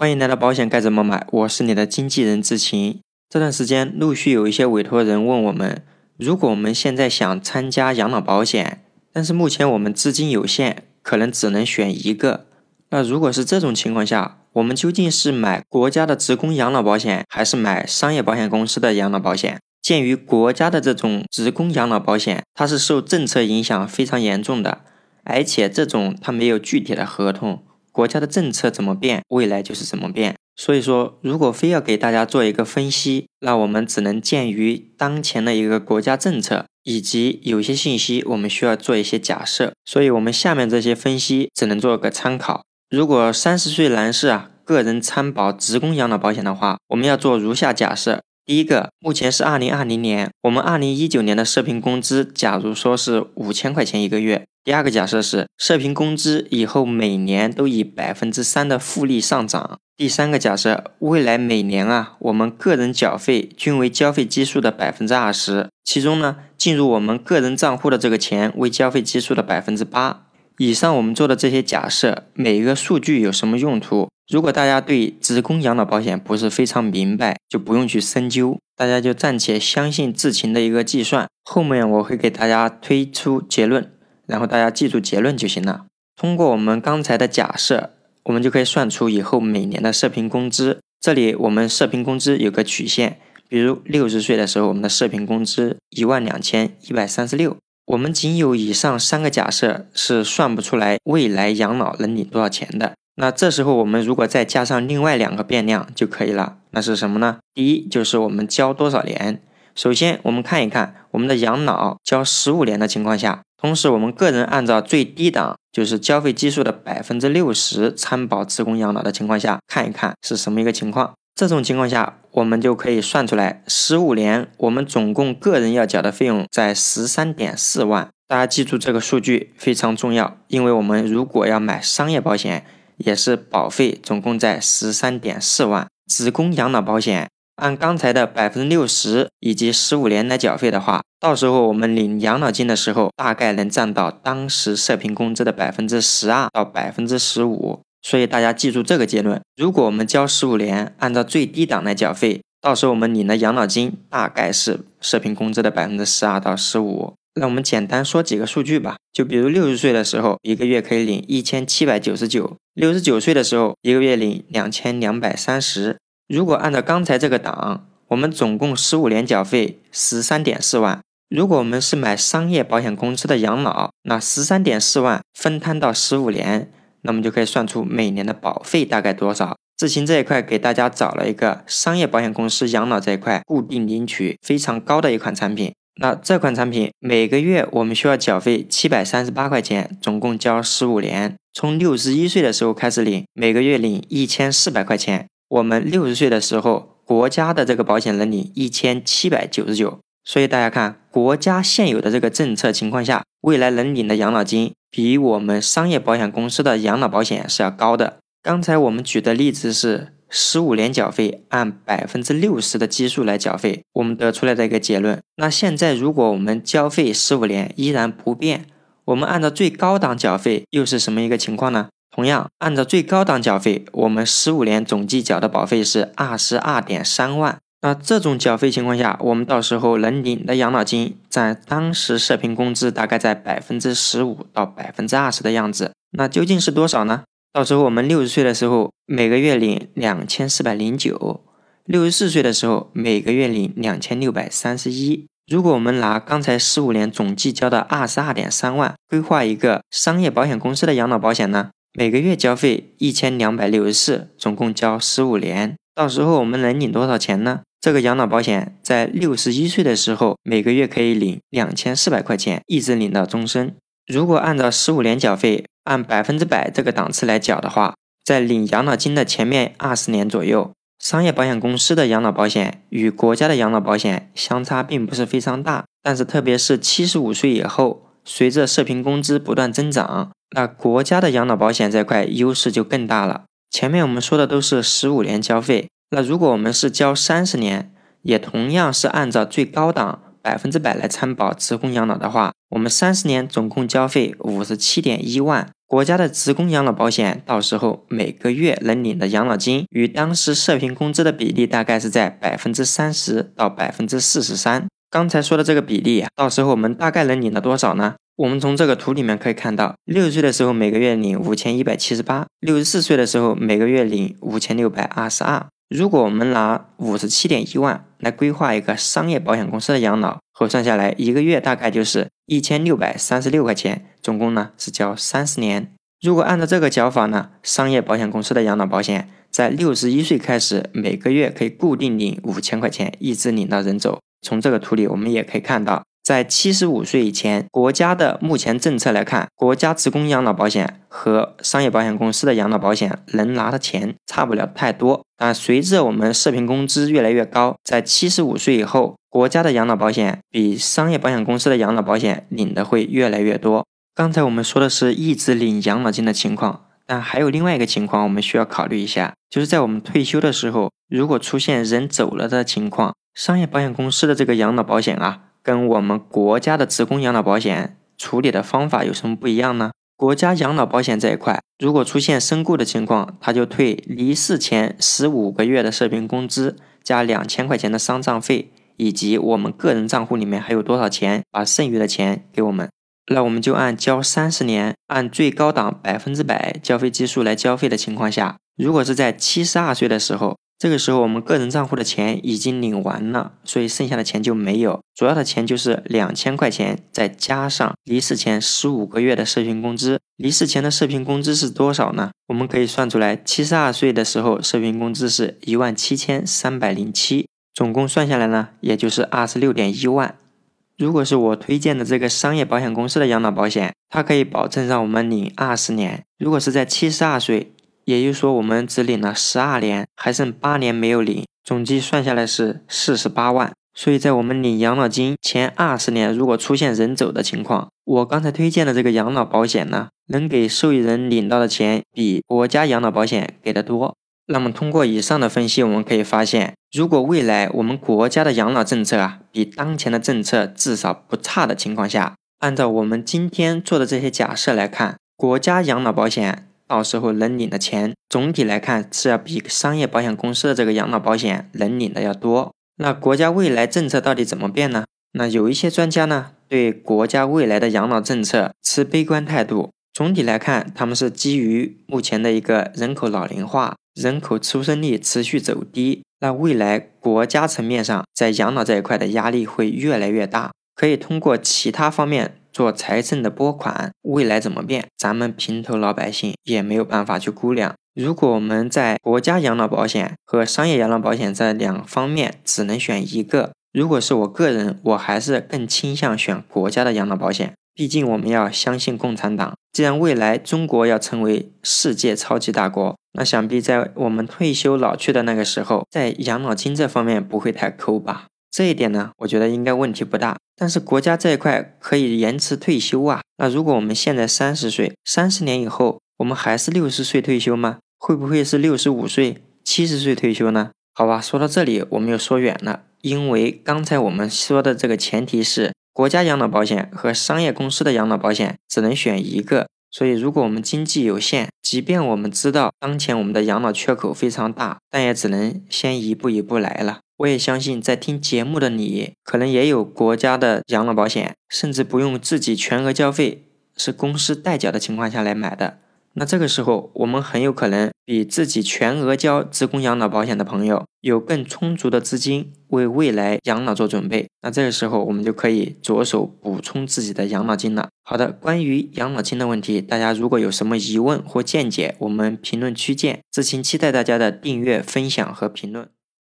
欢迎来到保险该怎么买，我是你的经纪人志勤。这段时间陆续有一些委托人问我们，如果我们现在想参加养老保险，但是目前我们资金有限，可能只能选一个。那如果是这种情况下，我们究竟是买国家的职工养老保险，还是买商业保险公司的养老保险？鉴于国家的这种职工养老保险，它是受政策影响非常严重的，而且这种它没有具体的合同，国家的政策怎么变，未来就是怎么变。所以说，如果非要给大家做一个分析，那我们只能鉴于当前的一个国家政策以及有些信息，我们需要做一些假设。所以，我们下面这些分析只能做个参考。如果三十岁男士啊，个人参保职工养老保险的话，我们要做如下假设：第一个，目前是二零二零年，我们二零一九年的社平工资，假如说是五千块钱一个月。第二个假设是社平工资以后每年都以百分之三的复利上涨。第三个假设，未来每年啊，我们个人缴费均为交费基数的百分之二十，其中呢，进入我们个人账户的这个钱为交费基数的百分之八。以上我们做的这些假设，每一个数据有什么用途？如果大家对职工养老保险不是非常明白，就不用去深究，大家就暂且相信智勤的一个计算，后面我会给大家推出结论。然后大家记住结论就行了。通过我们刚才的假设，我们就可以算出以后每年的社平工资。这里我们社平工资有个曲线，比如六十岁的时候，我们的社平工资一万两千一百三十六。我们仅有以上三个假设是算不出来未来养老能领多少钱的。那这时候我们如果再加上另外两个变量就可以了。那是什么呢？第一就是我们交多少年。首先我们看一看我们的养老交十五年的情况下。同时，我们个人按照最低档，就是交费基数的百分之六十参保职工养老的情况下，看一看是什么一个情况。这种情况下，我们就可以算出来，十五年我们总共个人要缴的费用在十三点四万。大家记住这个数据非常重要，因为我们如果要买商业保险，也是保费总共在十三点四万。职工养老保险按刚才的百分之六十以及十五年来缴费的话。到时候我们领养老金的时候，大概能占到当时社平工资的百分之十二到百分之十五。所以大家记住这个结论：如果我们交十五年，按照最低档来缴费，到时候我们领的养老金大概是社平工资的百分之十二到十五。那我们简单说几个数据吧，就比如六十岁的时候，一个月可以领一千七百九十九；六十九岁的时候，一个月领两千两百三十。如果按照刚才这个档，我们总共十五年缴费十三点四万。如果我们是买商业保险公司的养老，那十三点四万分摊到十五年，那么就可以算出每年的保费大概多少。智勤这一块给大家找了一个商业保险公司养老这一块固定领取非常高的一款产品。那这款产品每个月我们需要缴费七百三十八块钱，总共交十五年，从六十一岁的时候开始领，每个月领一千四百块钱。我们六十岁的时候，国家的这个保险能领一千七百九十九。所以大家看，国家现有的这个政策情况下，未来能领的养老金比我们商业保险公司的养老保险是要高的。刚才我们举的例子是十五年缴费，按百分之六十的基数来缴费，我们得出来的一个结论。那现在如果我们交费十五年依然不变，我们按照最高档缴费又是什么一个情况呢？同样，按照最高档缴费，我们十五年总计缴的保费是二十二点三万。那这种缴费情况下，我们到时候能领的养老金占当时社平工资大概在百分之十五到百分之二十的样子。那究竟是多少呢？到时候我们六十岁的时候，每个月领两千四百零九；六十四岁的时候，每个月领两千六百三十一。如果我们拿刚才十五年总计交的二十二点三万，规划一个商业保险公司的养老保险呢，每个月交费一千两百六十四，总共交十五年，到时候我们能领多少钱呢？这个养老保险在六十一岁的时候，每个月可以领两千四百块钱，一直领到终身。如果按照十五年缴费，按百分之百这个档次来缴的话，在领养老金的前面二十年左右，商业保险公司的养老保险与国家的养老保险相差并不是非常大。但是特别是七十五岁以后，随着社平工资不断增长，那国家的养老保险这块优势就更大了。前面我们说的都是十五年交费。那如果我们是交三十年，也同样是按照最高档百分之百来参保职工养老的话，我们三十年总共交费五十七点一万，国家的职工养老保险到时候每个月能领的养老金与当时社平工资的比例大概是在百分之三十到百分之四十三。刚才说的这个比例，到时候我们大概能领到多少呢？我们从这个图里面可以看到，六十岁的时候每个月领五千一百七十八，六十四岁的时候每个月领五千六百二十二。如果我们拿五十七点一万来规划一个商业保险公司的养老，核算下来一个月大概就是一千六百三十六块钱，总共呢是交三十年。如果按照这个缴法呢，商业保险公司的养老保险在六十一岁开始，每个月可以固定领五千块钱，一直领到人走。从这个图里我们也可以看到。在七十五岁以前，国家的目前政策来看，国家职工养老保险和商业保险公司的养老保险能拿的钱差不了太多。但随着我们社平工资越来越高，在七十五岁以后，国家的养老保险比商业保险公司的养老保险领的会越来越多。刚才我们说的是一直领养老金的情况，但还有另外一个情况我们需要考虑一下，就是在我们退休的时候，如果出现人走了的情况，商业保险公司的这个养老保险啊。跟我们国家的职工养老保险处理的方法有什么不一样呢？国家养老保险这一块，如果出现身故的情况，他就退离世前十五个月的社平工资，加两千块钱的丧葬费，以及我们个人账户里面还有多少钱，把剩余的钱给我们。那我们就按交三十年，按最高档百分之百交费基数来交费的情况下，如果是在七十二岁的时候。这个时候，我们个人账户的钱已经领完了，所以剩下的钱就没有。主要的钱就是两千块钱，再加上离世前十五个月的社平工资。离世前的社平工资是多少呢？我们可以算出来，七十二岁的时候，社平工资是一万七千三百零七，总共算下来呢，也就是二十六点一万。如果是我推荐的这个商业保险公司的养老保险，它可以保证让我们领二十年。如果是在七十二岁。也就是说，我们只领了十二年，还剩八年没有领，总计算下来是四十八万。所以在我们领养老金前二十年，如果出现人走的情况，我刚才推荐的这个养老保险呢，能给受益人领到的钱比国家养老保险给的多。那么通过以上的分析，我们可以发现，如果未来我们国家的养老政策啊，比当前的政策至少不差的情况下，按照我们今天做的这些假设来看，国家养老保险。到时候能领的钱，总体来看是要比商业保险公司的这个养老保险能领的要多。那国家未来政策到底怎么变呢？那有一些专家呢，对国家未来的养老政策持悲观态度。总体来看，他们是基于目前的一个人口老龄化、人口出生率持续走低，那未来国家层面上在养老这一块的压力会越来越大，可以通过其他方面。做财政的拨款，未来怎么变？咱们平头老百姓也没有办法去估量。如果我们在国家养老保险和商业养老保险这两方面只能选一个，如果是我个人，我还是更倾向选国家的养老保险。毕竟我们要相信共产党。既然未来中国要成为世界超级大国，那想必在我们退休老去的那个时候，在养老金这方面不会太抠吧？这一点呢，我觉得应该问题不大。但是国家这一块可以延迟退休啊。那如果我们现在三十岁，三十年以后我们还是六十岁退休吗？会不会是六十五岁、七十岁退休呢？好吧，说到这里我们又说远了，因为刚才我们说的这个前提是国家养老保险和商业公司的养老保险只能选一个。所以如果我们经济有限，即便我们知道当前我们的养老缺口非常大，但也只能先一步一步来了。我也相信，在听节目的你，可能也有国家的养老保险，甚至不用自己全额交费，是公司代缴的情况下来买的。那这个时候，我们很有可能比自己全额交职工养老保险的朋友，有更充足的资金为未来养老做准备。那这个时候，我们就可以着手补充自己的养老金了。好的，关于养老金的问题，大家如果有什么疑问或见解，我们评论区见。之前期待大家的订阅、分享和评论。